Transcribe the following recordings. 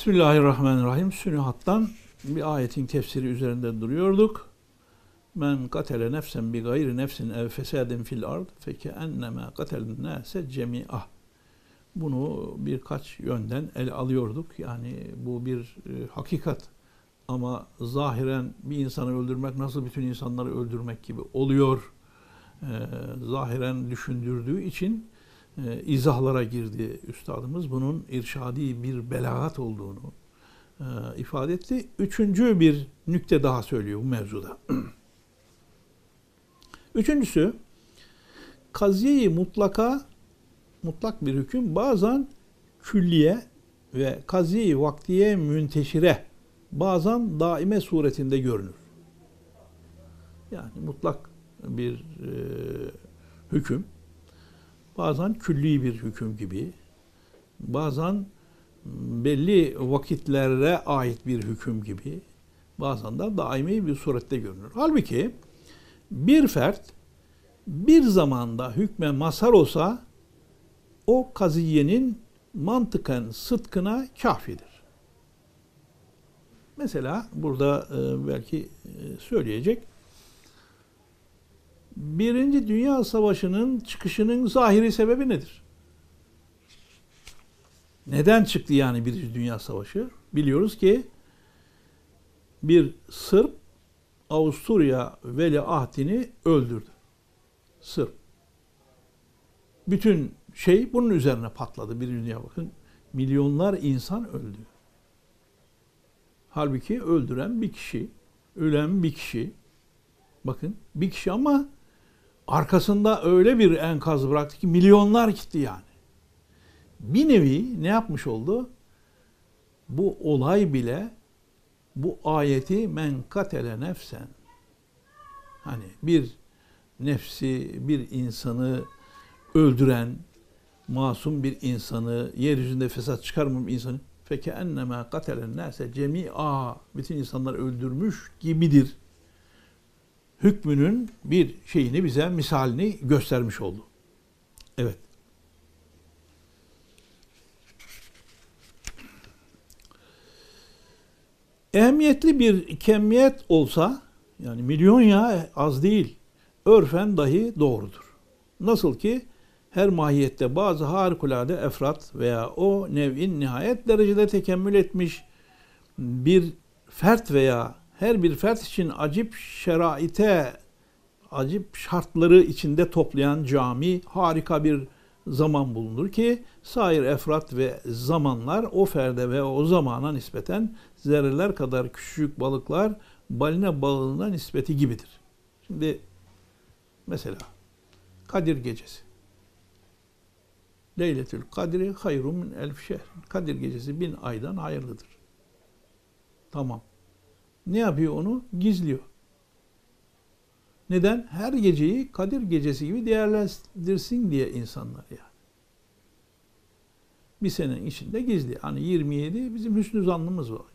Bismillahirrahmanirrahim. Sünuhattan bir ayetin tefsiri üzerinde duruyorduk. Men katele nefsen bi gayri nefsin ev fesadin fil ard feke enneme katelen nase cemi'ah. Bunu birkaç yönden ele alıyorduk. Yani bu bir e, hakikat. Ama zahiren bir insanı öldürmek nasıl bütün insanları öldürmek gibi oluyor. E, zahiren düşündürdüğü için e, izahlara girdi üstadımız. Bunun irşadi bir belagat olduğunu e, ifade etti. Üçüncü bir nükte daha söylüyor bu mevzuda. Üçüncüsü, kaziyeyi mutlaka, mutlak bir hüküm bazen külliye ve kaziyeyi vaktiye münteşire bazen daime suretinde görünür. Yani mutlak bir e, hüküm bazen külli bir hüküm gibi, bazen belli vakitlere ait bir hüküm gibi, bazen de daimi bir surette görünür. Halbuki bir fert bir zamanda hükme mazhar olsa o kaziyenin mantıken sıtkına kafidir. Mesela burada e, belki e, söyleyecek Birinci Dünya Savaşı'nın çıkışının zahiri sebebi nedir? Neden çıktı yani Birinci Dünya Savaşı? Biliyoruz ki bir Sırp Avusturya veliahdini öldürdü. Sırp. Bütün şey bunun üzerine patladı. Birinci Dünya bakın milyonlar insan öldü. Halbuki öldüren bir kişi, ölen bir kişi. Bakın bir kişi ama arkasında öyle bir enkaz bıraktı ki milyonlar gitti yani. Bir nevi ne yapmış oldu? Bu olay bile bu ayeti men katele nefsen hani bir nefsi bir insanı öldüren masum bir insanı yeryüzünde fesat çıkarmam insanı feke enneme katelen nase cemi'a bütün insanlar öldürmüş gibidir hükmünün bir şeyini bize misalini göstermiş oldu. Evet. Ehemmiyetli bir kemiyet olsa yani milyon ya az değil. Örfen dahi doğrudur. Nasıl ki her mahiyette bazı harikulade efrat veya o nev'in nihayet derecede tekemmül etmiş bir fert veya her bir fert için acip şeraite, acip şartları içinde toplayan cami harika bir zaman bulunur ki sair efrat ve zamanlar o ferde ve o zamana nispeten zerreler kadar küçük balıklar balina balığına nispeti gibidir. Şimdi mesela Kadir gecesi. Leyletül Kadri hayrun min elf şehr. Kadir gecesi bin aydan hayırlıdır. Tamam. Ne yapıyor onu? Gizliyor. Neden? Her geceyi Kadir gecesi gibi değerlendirsin diye insanlar yani. Bir senenin içinde gizli. Hani 27 bizim hüsnü zannımız var.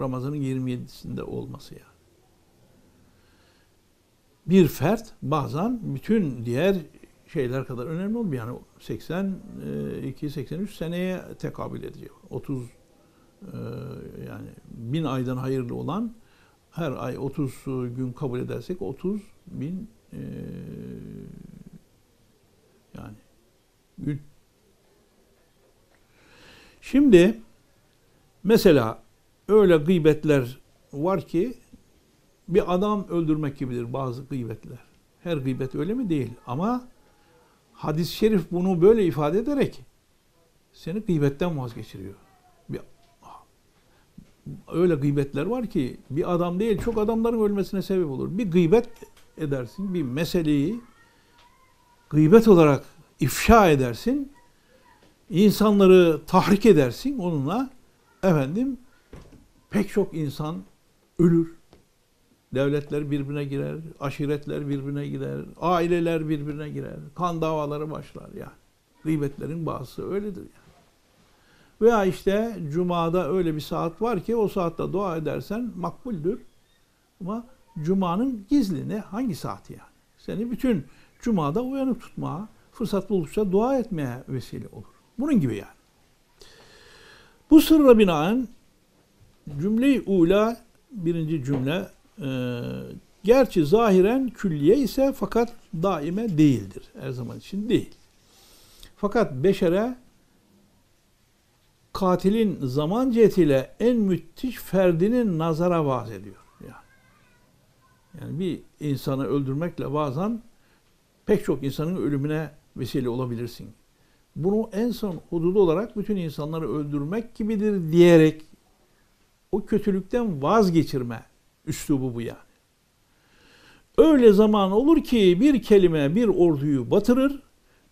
Ramazan'ın 27'sinde olması yani. Bir fert bazen bütün diğer şeyler kadar önemli olmuyor. Yani 82 83 seneye tekabül edecek. 30 ee, yani bin aydan hayırlı olan her ay 30 gün kabul edersek 30 bin e, yani gün. Şimdi mesela öyle gıybetler var ki bir adam öldürmek gibidir bazı gıybetler. Her gıybet öyle mi? Değil. Ama hadis-i şerif bunu böyle ifade ederek seni gıybetten vazgeçiriyor öyle gıybetler var ki bir adam değil çok adamların ölmesine sebep olur. Bir gıybet edersin, bir meseleyi gıybet olarak ifşa edersin. insanları tahrik edersin onunla. Efendim pek çok insan ölür. Devletler birbirine girer, aşiretler birbirine girer, aileler birbirine girer, kan davaları başlar yani. Gıybetlerin bazısı öyledir yani. Veya işte cumada öyle bir saat var ki o saatte dua edersen makbuldür. Ama cumanın gizli ne? Hangi saati yani? Seni bütün cumada uyanık tutmaya, fırsat buldukça dua etmeye vesile olur. Bunun gibi yani. Bu sırra binaen cümle-i ula birinci cümle e, gerçi zahiren külliye ise fakat daime değildir. Her zaman için değil. Fakat beşere katilin zaman cihetiyle en müthiş ferdinin nazara vaaz ediyor. Yani. yani bir insanı öldürmekle bazen pek çok insanın ölümüne vesile olabilirsin. Bunu en son hududu olarak bütün insanları öldürmek gibidir diyerek o kötülükten vazgeçirme üslubu bu yani. Öyle zaman olur ki bir kelime bir orduyu batırır,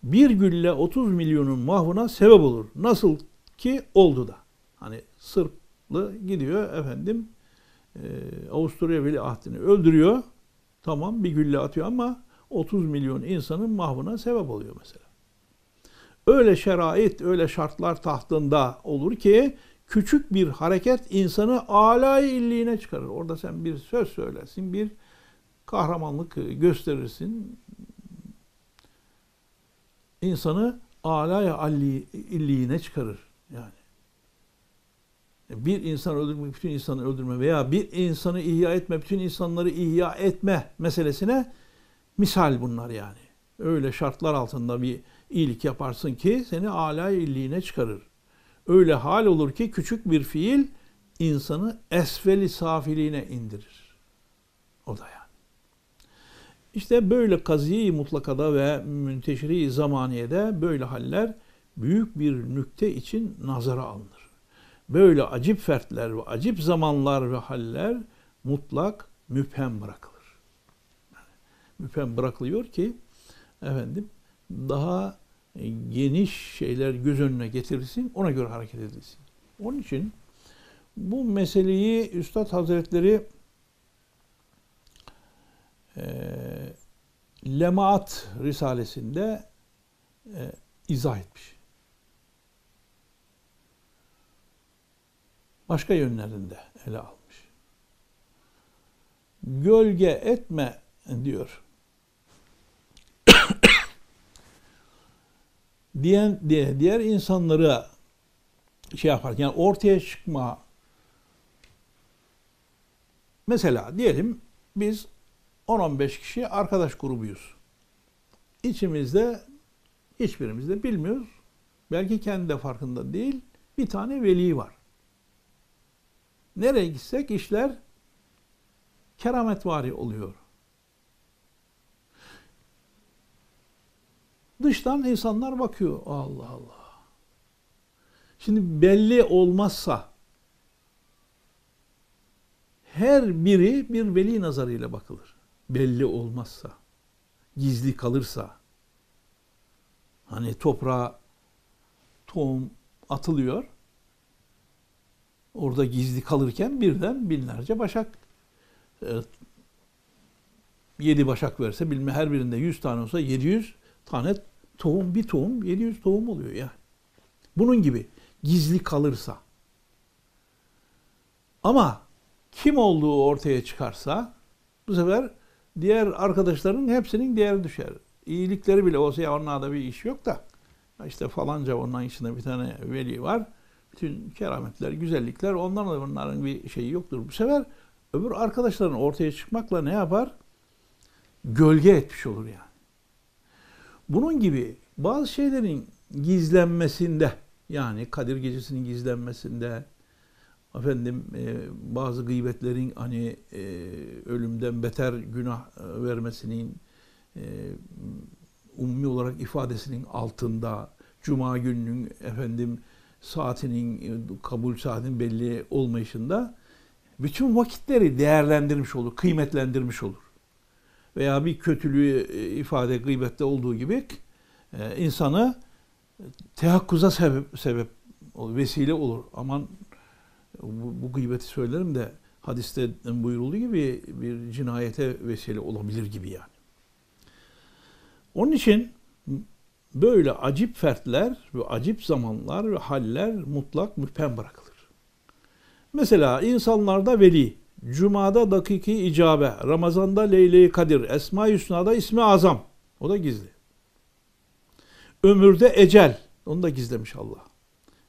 bir gülle 30 milyonun mahvına sebep olur. Nasıl ki oldu da. Hani Sırplı gidiyor efendim e, Avusturya veliahdini öldürüyor. Tamam bir gülle atıyor ama 30 milyon insanın mahvına sebep oluyor mesela. Öyle şerait, öyle şartlar tahtında olur ki küçük bir hareket insanı alay illiğine çıkarır. Orada sen bir söz söylersin, bir kahramanlık gösterirsin. İnsanı alay illiğine çıkarır yani. Bir insan öldürmek, bütün insanı öldürme veya bir insanı ihya etme, bütün insanları ihya etme meselesine misal bunlar yani. Öyle şartlar altında bir iyilik yaparsın ki seni alay illiğine çıkarır. Öyle hal olur ki küçük bir fiil insanı esveli safiliğine indirir. O da yani. İşte böyle kaziyi mutlakada ve münteşiri zamaniyede böyle haller büyük bir nükte için nazara alınır. Böyle acip fertler ve acip zamanlar ve haller mutlak müphem bırakılır. Yani müphem bırakılıyor ki efendim daha geniş şeyler göz önüne getirilsin, ona göre hareket edilsin. Onun için bu meseleyi Üstad Hazretleri e, Lemaat Risalesinde e, izah etmiş. Başka yönlerinde ele almış. Gölge etme diyor. diyen diye diğer insanlara şey yapar. Yani ortaya çıkma mesela diyelim biz 10-15 kişi arkadaş grubuyuz. İçimizde hiçbirimiz de bilmiyoruz. Belki kendi de farkında değil. Bir tane veli var. Nereye gitsek işler kerametvari oluyor. Dıştan insanlar bakıyor. Allah Allah. Şimdi belli olmazsa her biri bir veli nazarıyla bakılır. Belli olmazsa, gizli kalırsa, hani toprağa tohum atılıyor, orada gizli kalırken birden binlerce başak e, yedi başak verse bilme her birinde yüz tane olsa 700 tane tohum bir tohum 700 tohum oluyor yani. Bunun gibi gizli kalırsa. Ama kim olduğu ortaya çıkarsa bu sefer diğer arkadaşların hepsinin değeri düşer. İyilikleri bile olsa ya onlarda bir iş yok da işte falanca onların içinde bir tane veli var. Bütün kerametler, güzellikler ondan da bunların bir şeyi yoktur. Bu sefer öbür arkadaşların ortaya çıkmakla ne yapar? Gölge etmiş olur yani. Bunun gibi bazı şeylerin gizlenmesinde yani Kadir Gecesi'nin gizlenmesinde efendim e, bazı gıybetlerin hani e, ölümden beter günah e, vermesinin e, umumi olarak ifadesinin altında cuma gününün efendim saatinin kabul saatinin belli olmayışında bütün vakitleri değerlendirmiş olur, kıymetlendirmiş olur veya bir kötülüğü e, ifade gıybette olduğu gibi e, insanı tehakkuza sebep, sebep vesile olur. Aman bu, bu gıybeti söylerim de hadiste buyurulduğu gibi bir cinayete vesile olabilir gibi yani. Onun için böyle acip fertler ve acip zamanlar ve haller mutlak müphem bırakılır. Mesela insanlarda veli, Cuma'da dakiki icabe, Ramazan'da Leyle-i Kadir, Esma-i Hüsna'da ismi azam. O da gizli. Ömürde ecel. Onu da gizlemiş Allah.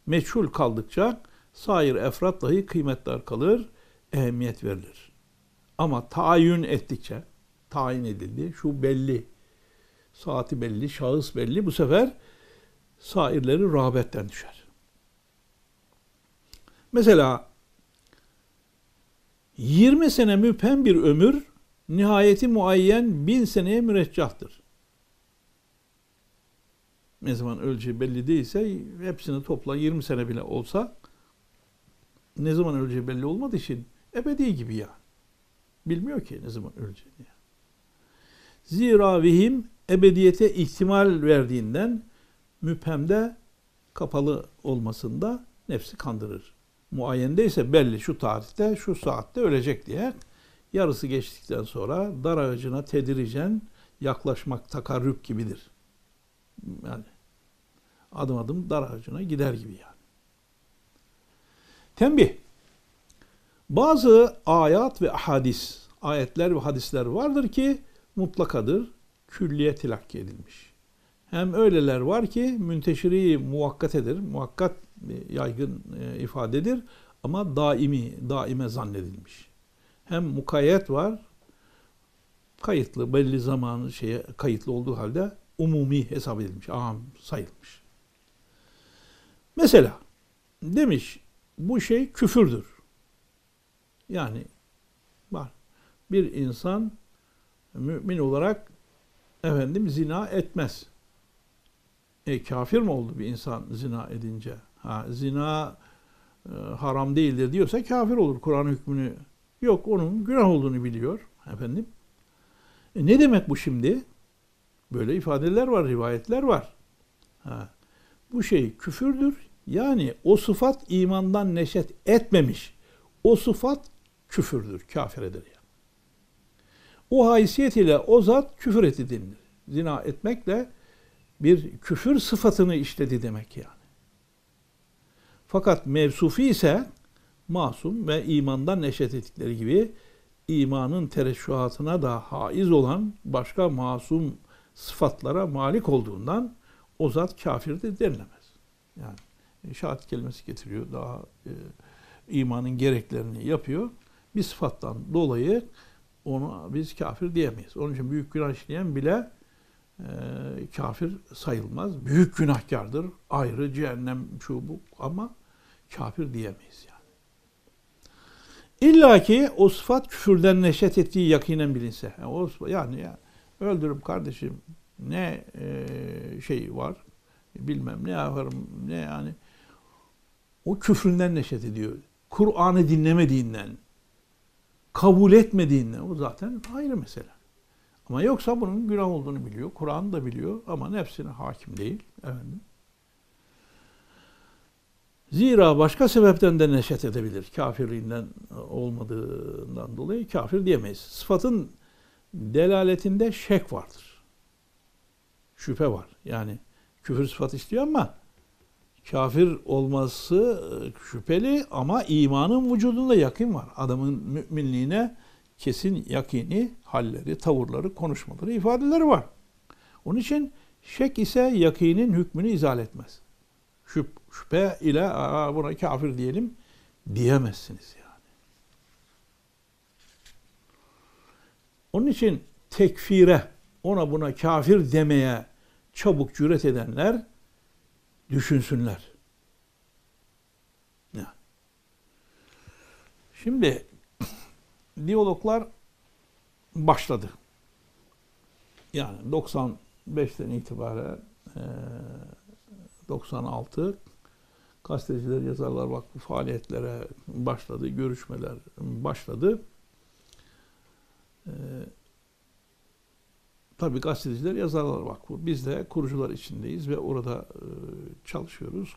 Meçhul kaldıkça sair efrat dahi kıymetler kalır, ehemmiyet verilir. Ama tayin ettikçe, tayin edildi, şu belli, saati belli, şahıs belli, bu sefer sairleri rağbetten düşer. Mesela 20 sene müphem bir ömür nihayeti muayyen bin seneye müreccahtır. Ne zaman öleceği belli değilse hepsini topla 20 sene bile olsa ne zaman öleceği belli olmadığı için ebedi gibi ya. Bilmiyor ki ne zaman öleceğini. Zira vehim ebediyete ihtimal verdiğinden müphemde kapalı olmasında nefsi kandırır. Muayyende ise belli şu tarihte şu saatte ölecek diye yarısı geçtikten sonra dar ağacına tediricen yaklaşmak takarrüp gibidir. Yani adım adım dar ağacına gider gibi yani. Tembih. Bazı ayat ve hadis, ayetler ve hadisler vardır ki mutlakadır, külliye tilakki edilmiş. Hem öyleler var ki münteşiri muvakkatedir, muhakkat yaygın e, ifadedir ama daimi, daime zannedilmiş. Hem mukayyet var, kayıtlı, belli zamanı şeye kayıtlı olduğu halde umumi hesap edilmiş, am sayılmış. Mesela demiş bu şey küfürdür. Yani var. Bir insan mümin olarak efendim zina etmez. E kafir mi oldu bir insan zina edince? Ha, zina e, haram değildir diyorsa kafir olur. Kur'an hükmünü yok. Onun günah olduğunu biliyor efendim. E ne demek bu şimdi? Böyle ifadeler var, rivayetler var. Ha. Bu şey küfürdür. Yani o sıfat imandan neşet etmemiş. O sıfat küfürdür, kafir eder. O haysiyet ile o zat küfür etti denilir. Zina etmekle bir küfür sıfatını işledi demek yani. Fakat mevsufi ise masum ve imandan neşet ettikleri gibi imanın tereşşuhatına da haiz olan başka masum sıfatlara malik olduğundan o zat kafirdir denilemez. Yani şahit kelimesi getiriyor. Daha e, imanın gereklerini yapıyor. Bir sıfattan dolayı onu biz kafir diyemeyiz. Onun için büyük günah işleyen bile e, kafir sayılmaz. Büyük günahkardır. Ayrı cehennem şu bu ama kafir diyemeyiz yani. İlla ki o sıfat küfürden neşet ettiği yakinen bilinse. Yani, o, yani, yani öldürüp kardeşim ne e, şey var bilmem ne yaparım ne yani o küfründen neşet ediyor. Kur'an'ı dinlemediğinden, kabul etmediğinden o zaten ayrı mesele. Ama yoksa bunun günah olduğunu biliyor. Kur'an da biliyor ama nefsine hakim değil. Efendim. Zira başka sebepten de neşet edebilir. Kafirliğinden olmadığından dolayı kafir diyemeyiz. Sıfatın delaletinde şek vardır. Şüphe var. Yani küfür sıfat istiyor ama kafir olması şüpheli ama imanın vücudunda yakın var. Adamın müminliğine kesin yakini, halleri, tavırları, konuşmaları, ifadeleri var. Onun için şek ise yakinin hükmünü izah etmez. Şüp, şüphe ile buna kafir diyelim diyemezsiniz yani. Onun için tekfire, ona buna kafir demeye çabuk cüret edenler düşünsünler. Ya. Şimdi diyaloglar başladı. Yani 95'ten itibaren 96 Gazeteciler Yazarlar Vakfı faaliyetlere başladı, görüşmeler başladı. Ee, tabii Gazeteciler Yazarlar Vakfı. Biz de kurucular içindeyiz ve orada e, çalışıyoruz.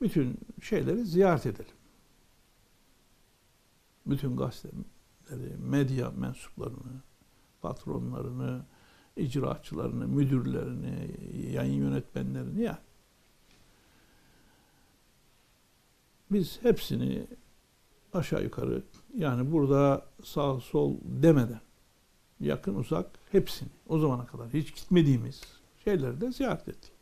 Bütün şeyleri ziyaret edelim bütün gazeteleri, medya mensuplarını, patronlarını, icraatçılarını, müdürlerini, yayın yönetmenlerini ya biz hepsini aşağı yukarı yani burada sağ sol demeden yakın uzak hepsini o zamana kadar hiç gitmediğimiz şeyleri de ziyaret ettik.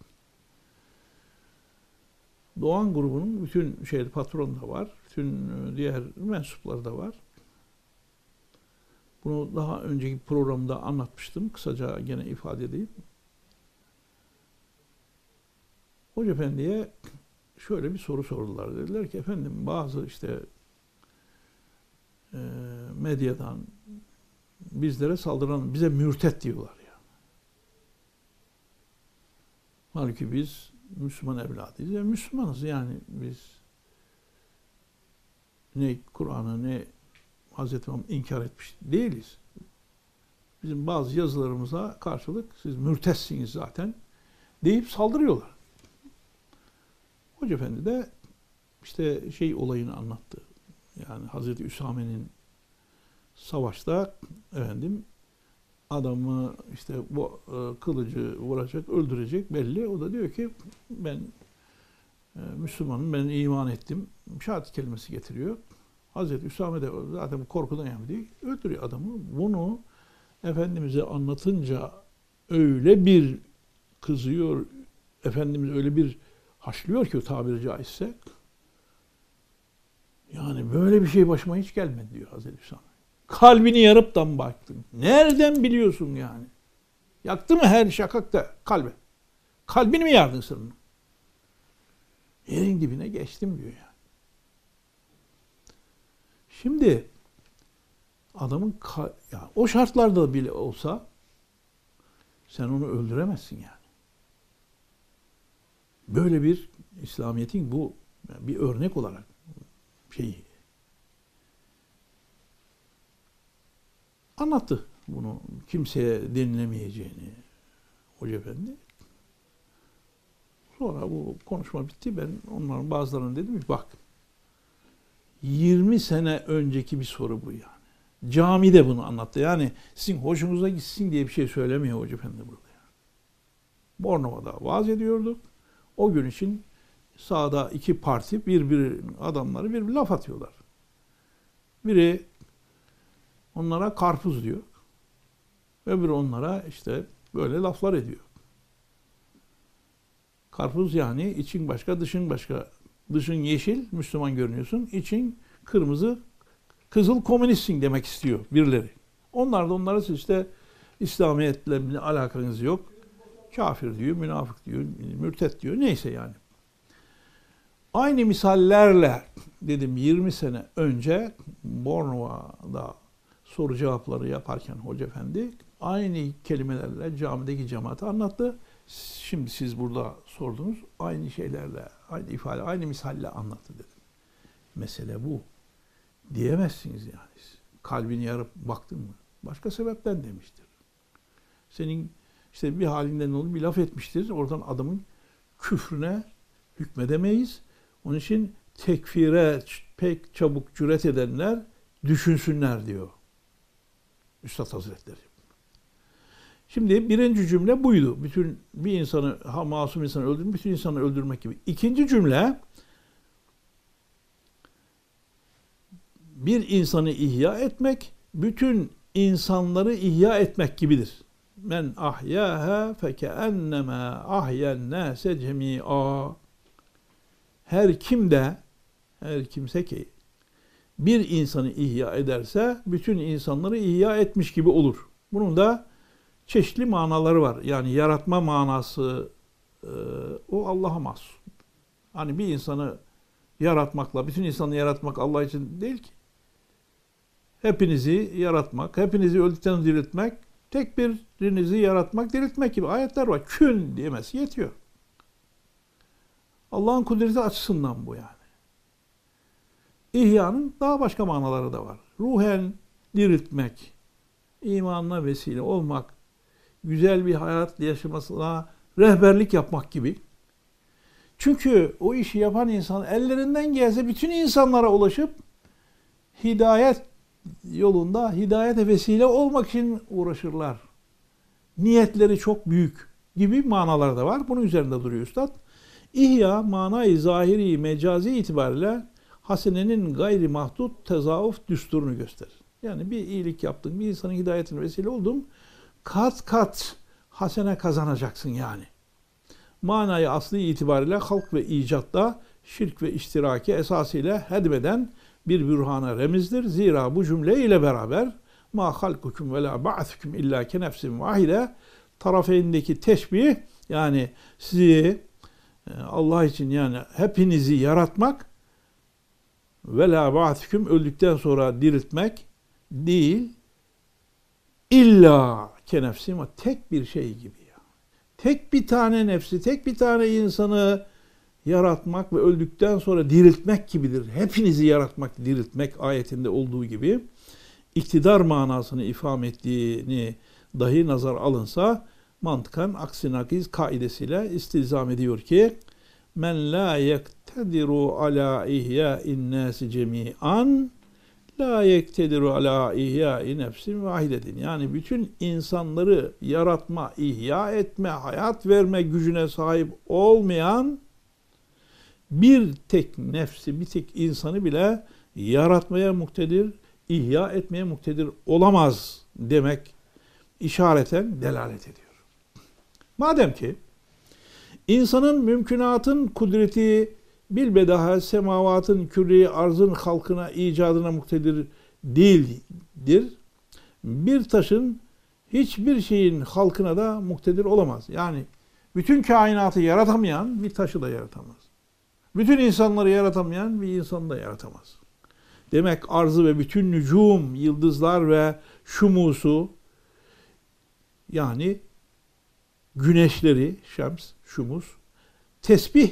Doğan grubunun bütün şey patron da var. Bütün e, diğer mensupları da var. Bunu daha önceki programda anlatmıştım. Kısaca gene ifade edeyim. Hoca Efendi'ye şöyle bir soru sordular. Dediler ki efendim bazı işte e, medyadan bizlere saldıran, bize mürtet diyorlar ya. Halbuki biz Müslüman evladıyız. Ya Müslümanız yani biz ne Kur'an'ı ne Hazreti Muhammed inkar etmiş değiliz. Bizim bazı yazılarımıza karşılık siz mürtessiniz zaten deyip saldırıyorlar. Hoca Efendi de işte şey olayını anlattı. Yani Hazreti Üsame'nin savaşta efendim adamı işte bu e, kılıcı vuracak, öldürecek belli. O da diyor ki ben e, Müslümanım, ben iman ettim. Şehadet kelimesi getiriyor. Hazreti Üsame de zaten korkudan yani değil, öldürüyor adamı. Bunu Efendimiz'e anlatınca öyle bir kızıyor, Efendimiz öyle bir haşlıyor ki tabiri caizse. Yani böyle bir şey başıma hiç gelmedi diyor Hazreti Üsame. Kalbini yarıp da mı baktın? Nereden biliyorsun yani? Yaktı mı her şakakta kalbe? Kalbini mi yardın sırrını? Yerin dibine geçtim diyor yani. Şimdi adamın ya o şartlarda bile olsa sen onu öldüremezsin yani. Böyle bir İslamiyet'in bu bir örnek olarak şeyi anlattı bunu kimseye denilemeyeceğini Hoca Efendi. Sonra bu konuşma bitti. Ben onların bazılarına dedim ki bak 20 sene önceki bir soru bu yani. Cami de bunu anlattı. Yani sizin hoşunuza gitsin diye bir şey söylemiyor Hoca Efendi burada. Yani. Bornova'da vaaz ediyorduk. O gün için sağda iki parti bir adamları bir laf atıyorlar. Biri onlara karpuz diyor. Öbürü onlara işte böyle laflar ediyor. Karpuz yani için başka, dışın başka. Dışın yeşil, Müslüman görünüyorsun. için kırmızı, kızıl komünistsin demek istiyor birileri. Onlar da onlara işte İslamiyetle alakanız yok. Kafir diyor, münafık diyor, mürtet diyor. Neyse yani. Aynı misallerle dedim 20 sene önce Bornova'da soru cevapları yaparken Hoca Efendi aynı kelimelerle camideki cemaate anlattı. Şimdi siz burada sordunuz. Aynı şeylerle, aynı ifade, aynı misalle anlattı dedim. Mesele bu. Diyemezsiniz yani. Kalbini yarıp baktın mı? Başka sebepten demiştir. Senin işte bir halinden olur bir laf etmiştir. Oradan adamın küfrüne hükmedemeyiz. Onun için tekfire pek çabuk cüret edenler düşünsünler diyor. Üstad Hazretleri. Şimdi birinci cümle buydu. Bütün bir insanı, ha, masum insanı öldürmek, bütün insanı öldürmek gibi. İkinci cümle bir insanı ihya etmek, bütün insanları ihya etmek gibidir. Men ahyaha feke enneme ahyen nase cemi'a. Her kim de, her kimse ki bir insanı ihya ederse bütün insanları ihya etmiş gibi olur. Bunun da çeşitli manaları var. Yani yaratma manası e, o Allah'a mahsus. Hani bir insanı yaratmakla, bütün insanı yaratmak Allah için değil ki. Hepinizi yaratmak, hepinizi öldükten diriltmek, tek birinizi yaratmak, diriltmek gibi ayetler var. Kün diyemez, yetiyor. Allah'ın kudreti açısından bu yani. İhyanın daha başka manaları da var. Ruhen diriltmek, imanına vesile olmak, güzel bir hayat yaşamasına rehberlik yapmak gibi. Çünkü o işi yapan insan ellerinden gelse bütün insanlara ulaşıp hidayet yolunda hidayete vesile olmak için uğraşırlar. Niyetleri çok büyük gibi manalar da var. Bunun üzerinde duruyor Üstad. İhya manayı zahiri mecazi itibariyle hasenenin gayri mahdut tezavuf düsturunu gösterir. Yani bir iyilik yaptın, bir insanın hidayetine vesile oldun, kat kat hasene kazanacaksın yani. Manayı aslı itibariyle halk ve icatta şirk ve iştiraki esasıyla hedmeden bir bürhana remizdir. Zira bu cümle ile beraber ma halkukum ve la ba'thukum illa ke nefsin vahide tarafeyindeki teşbih yani sizi e, Allah için yani hepinizi yaratmak ve la ba'thukum öldükten sonra diriltmek değil illa ke nefsim tek bir şey gibi ya. Tek bir tane nefsi, tek bir tane insanı yaratmak ve öldükten sonra diriltmek gibidir. Hepinizi yaratmak, diriltmek ayetinde olduğu gibi iktidar manasını ifham ettiğini dahi nazar alınsa mantıkan aksi nakiz kaidesiyle istilzam ediyor ki men la yektediru ala ihya'in nasi cemi'an la yektediru ala ihya'i nefsin vahidetin. Yani bütün insanları yaratma, ihya etme, hayat verme gücüne sahip olmayan bir tek nefsi, bir tek insanı bile yaratmaya muktedir, ihya etmeye muktedir olamaz demek işareten delalet ediyor. Madem ki insanın mümkünatın kudreti bilbedaha semavatın küreyi arzın halkına icadına muktedir değildir. Bir taşın hiçbir şeyin halkına da muktedir olamaz. Yani bütün kainatı yaratamayan bir taşı da yaratamaz. Bütün insanları yaratamayan bir insanı da yaratamaz. Demek arzı ve bütün nücum, yıldızlar ve şumusu yani güneşleri, şems, şumus, tesbih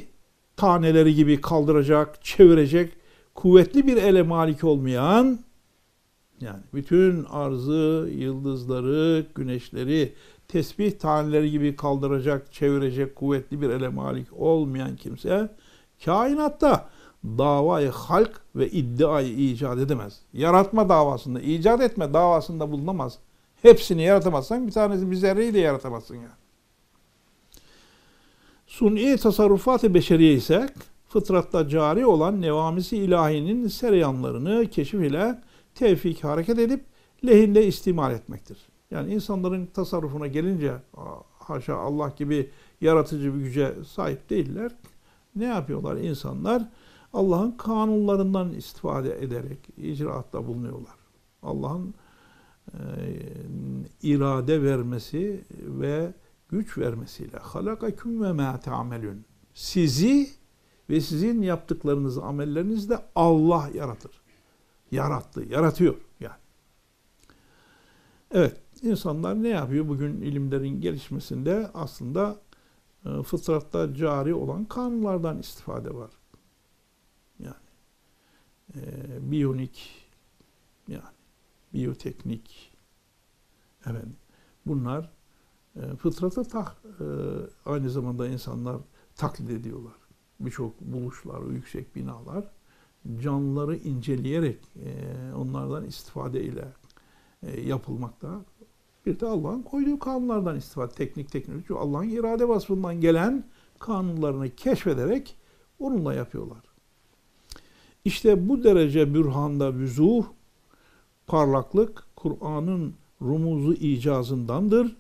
taneleri gibi kaldıracak, çevirecek kuvvetli bir ele malik olmayan yani bütün arzı, yıldızları, güneşleri tesbih taneleri gibi kaldıracak, çevirecek kuvvetli bir ele malik olmayan kimse kainatta davayı halk ve iddiayı icat edemez. Yaratma davasında, icat etme davasında bulunamaz. Hepsini yaratamazsan bir tanesi bir zerreyi de yaratamazsın yani. Suni tasarrufat-ı beşeriye ise fıtratta cari olan nevamisi ilahinin sereyanlarını keşif ile tevfik hareket edip lehinde istimal etmektir. Yani insanların tasarrufuna gelince haşa Allah gibi yaratıcı bir güce sahip değiller. Ne yapıyorlar insanlar? Allah'ın kanunlarından istifade ederek icraatta bulunuyorlar. Allah'ın e, irade vermesi ve güç vermesiyle halakaküm ve ma ta'melun. Sizi ve sizin yaptıklarınızı, amellerinizi de Allah yaratır. Yarattı, yaratıyor yani. Evet, insanlar ne yapıyor bugün ilimlerin gelişmesinde aslında e, fıtratta cari olan kanunlardan istifade var. Yani e, biyonik yani biyoteknik efendim bunlar fıtratı tak, e, aynı zamanda insanlar taklit ediyorlar. Birçok buluşlar, yüksek binalar canlıları inceleyerek e, onlardan istifade ile yapılmakta. Bir de Allah'ın koyduğu kanunlardan istifade, teknik teknoloji, Allah'ın irade vasfından gelen kanunlarını keşfederek onunla yapıyorlar. İşte bu derece bürhanda vüzuh, parlaklık Kur'an'ın rumuzu icazındandır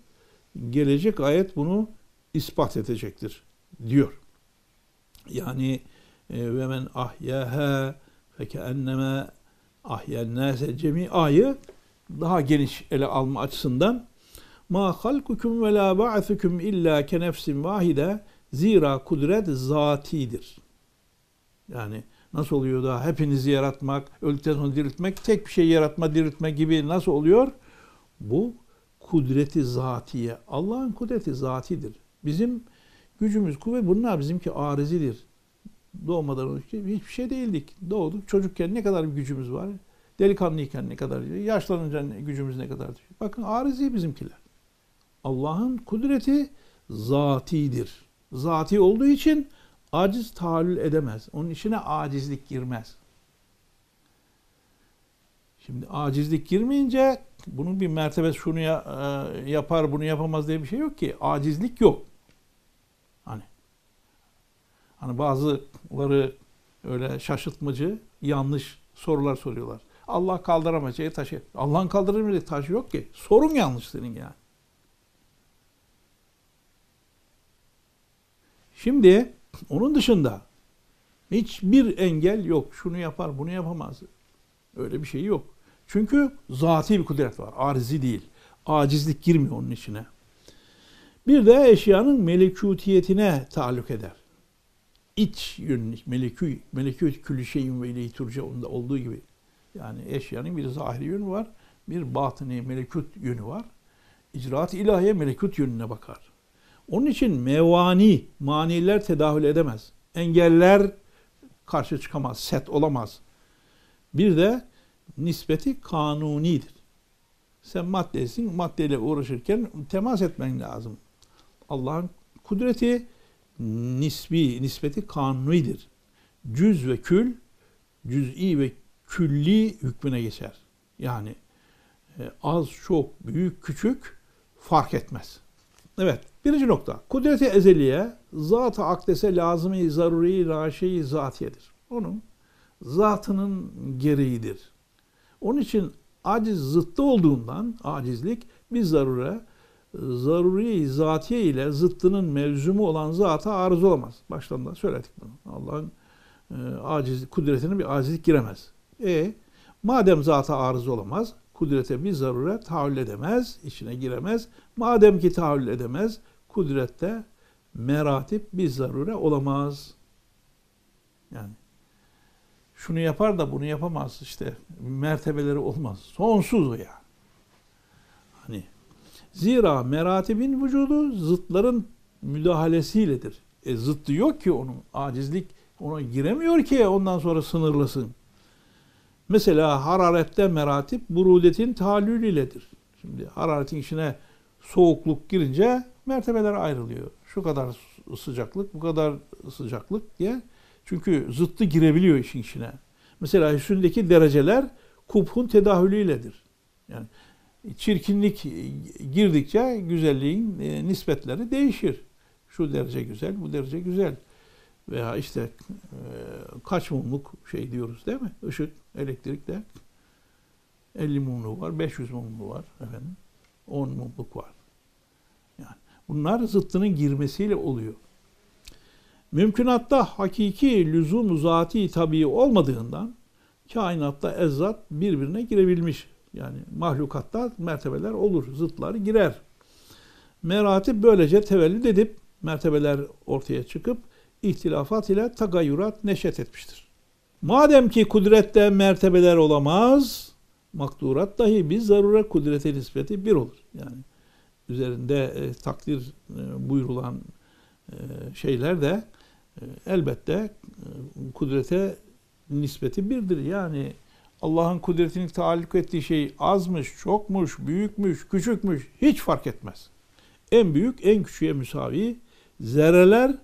gelecek ayet bunu ispat edecektir diyor. Yani e, ve men ahyaha fekenneme ahyen nase cemi'ayı daha geniş ele alma açısından ma halkukum ve la ba'thukum illa ke nefsin vahide zira kudret zatidir. Yani nasıl oluyor da hepinizi yaratmak, öldükten sonra diriltmek, tek bir şey yaratma, diriltme gibi nasıl oluyor? Bu kudreti zatiye. Allah'ın kudreti zatidir. Bizim gücümüz, kuvvet bunlar bizimki arizidir. Doğmadan önce hiçbir şey değildik. Doğduk çocukken ne kadar bir gücümüz var? Delikanlıyken ne kadar, yaşlanınca gücümüz ne kadar. Bakın arizi bizimkiler. Allah'ın kudreti zatidir. Zati olduğu için aciz tahallül edemez. Onun içine acizlik girmez. Şimdi acizlik girmeyince bunun bir mertebesi şunu ya, e, yapar bunu yapamaz diye bir şey yok ki. Acizlik yok. Hani hani bazıları öyle şaşırtmacı yanlış sorular soruyorlar. Allah kaldıramayacağı taşı. Allah'ın kaldıramayacağı taşı yok ki. Sorun yanlış senin yani. Şimdi onun dışında Hiçbir engel yok. Şunu yapar, bunu yapamaz. Öyle bir şey yok. Çünkü zati bir kudret var. Arizi değil. Acizlik girmiyor onun içine. Bir de eşyanın melekutiyetine taalluk eder. İç yönü, melekü, melekut külü şeyin ve ileyhi turcaunda olduğu gibi. Yani eşyanın bir zahiri yönü var, bir batını melekut yönü var. İcraat ilahiye melekut yönüne bakar. Onun için mevani, maniler tedahül edemez. Engeller karşı çıkamaz, set olamaz. Bir de nispeti kanunidir. Sen maddesin, maddeyle uğraşırken temas etmen lazım. Allah'ın kudreti nisbi, nispeti kanunidir. Cüz ve kül, cüz'i ve külli hükmüne geçer. Yani e, az, çok, büyük, küçük fark etmez. Evet, birinci nokta. Kudreti ezeliye, zat-ı akdese lazım-i zaruri raşi zatiyedir. Onun zatının gereğidir. Onun için aciz zıttı olduğundan acizlik bir zarure zaruri zatiye ile zıttının mevzumu olan zata arız olamaz. Baştan da söyledik bunu. Allah'ın e, aciz kudretine bir acizlik giremez. E madem zata arız olamaz, kudrete bir zarure tahammül edemez, içine giremez. Madem ki tahammül edemez, kudrette meratip bir zarure olamaz. Yani şunu yapar da bunu yapamaz işte. Mertebeleri olmaz. Sonsuz ya. Hani zira meratibin vücudu zıtların müdahalesiyledir. E zıttı yok ki onun. Acizlik ona giremiyor ki ondan sonra sınırlasın. Mesela hararette meratip burudetin talülüledir. Şimdi hararetin içine soğukluk girince mertebeler ayrılıyor. Şu kadar sıcaklık, bu kadar sıcaklık diye çünkü zıttı girebiliyor işin içine. Mesela üstündeki dereceler kubhun tedahülüyledir. Yani çirkinlik girdikçe güzelliğin e, nispetleri değişir. Şu derece güzel, bu derece güzel. Veya işte e, kaç mumluk şey diyoruz değil mi? Işık, elektrikte 50 mumluğu var, 500 mumluğu var efendim. 10 mumluk var. Yani bunlar zıttının girmesiyle oluyor. Mümkünatta hakiki lüzum zati tabii olmadığından kainatta ezzat birbirine girebilmiş. Yani mahlukatta mertebeler olur, zıtlar girer. Meratip böylece tevellüd edip mertebeler ortaya çıkıp ihtilafat ile tagayyurat neşet etmiştir. Madem ki kudrette mertebeler olamaz, makdurat dahi bir zarure kudrete nispeti bir olur. Yani üzerinde e, takdir e, buyurulan e, şeyler de elbette e, kudrete nispeti birdir. Yani Allah'ın kudretini taalluk ettiği şey azmış, çokmuş, büyükmüş, küçükmüş hiç fark etmez. En büyük en küçüğe müsavi zerreler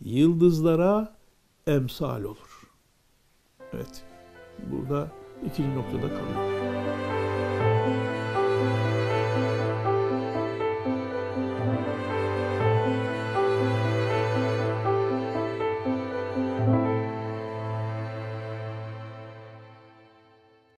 yıldızlara emsal olur. Evet. Burada ikinci noktada kalıyor.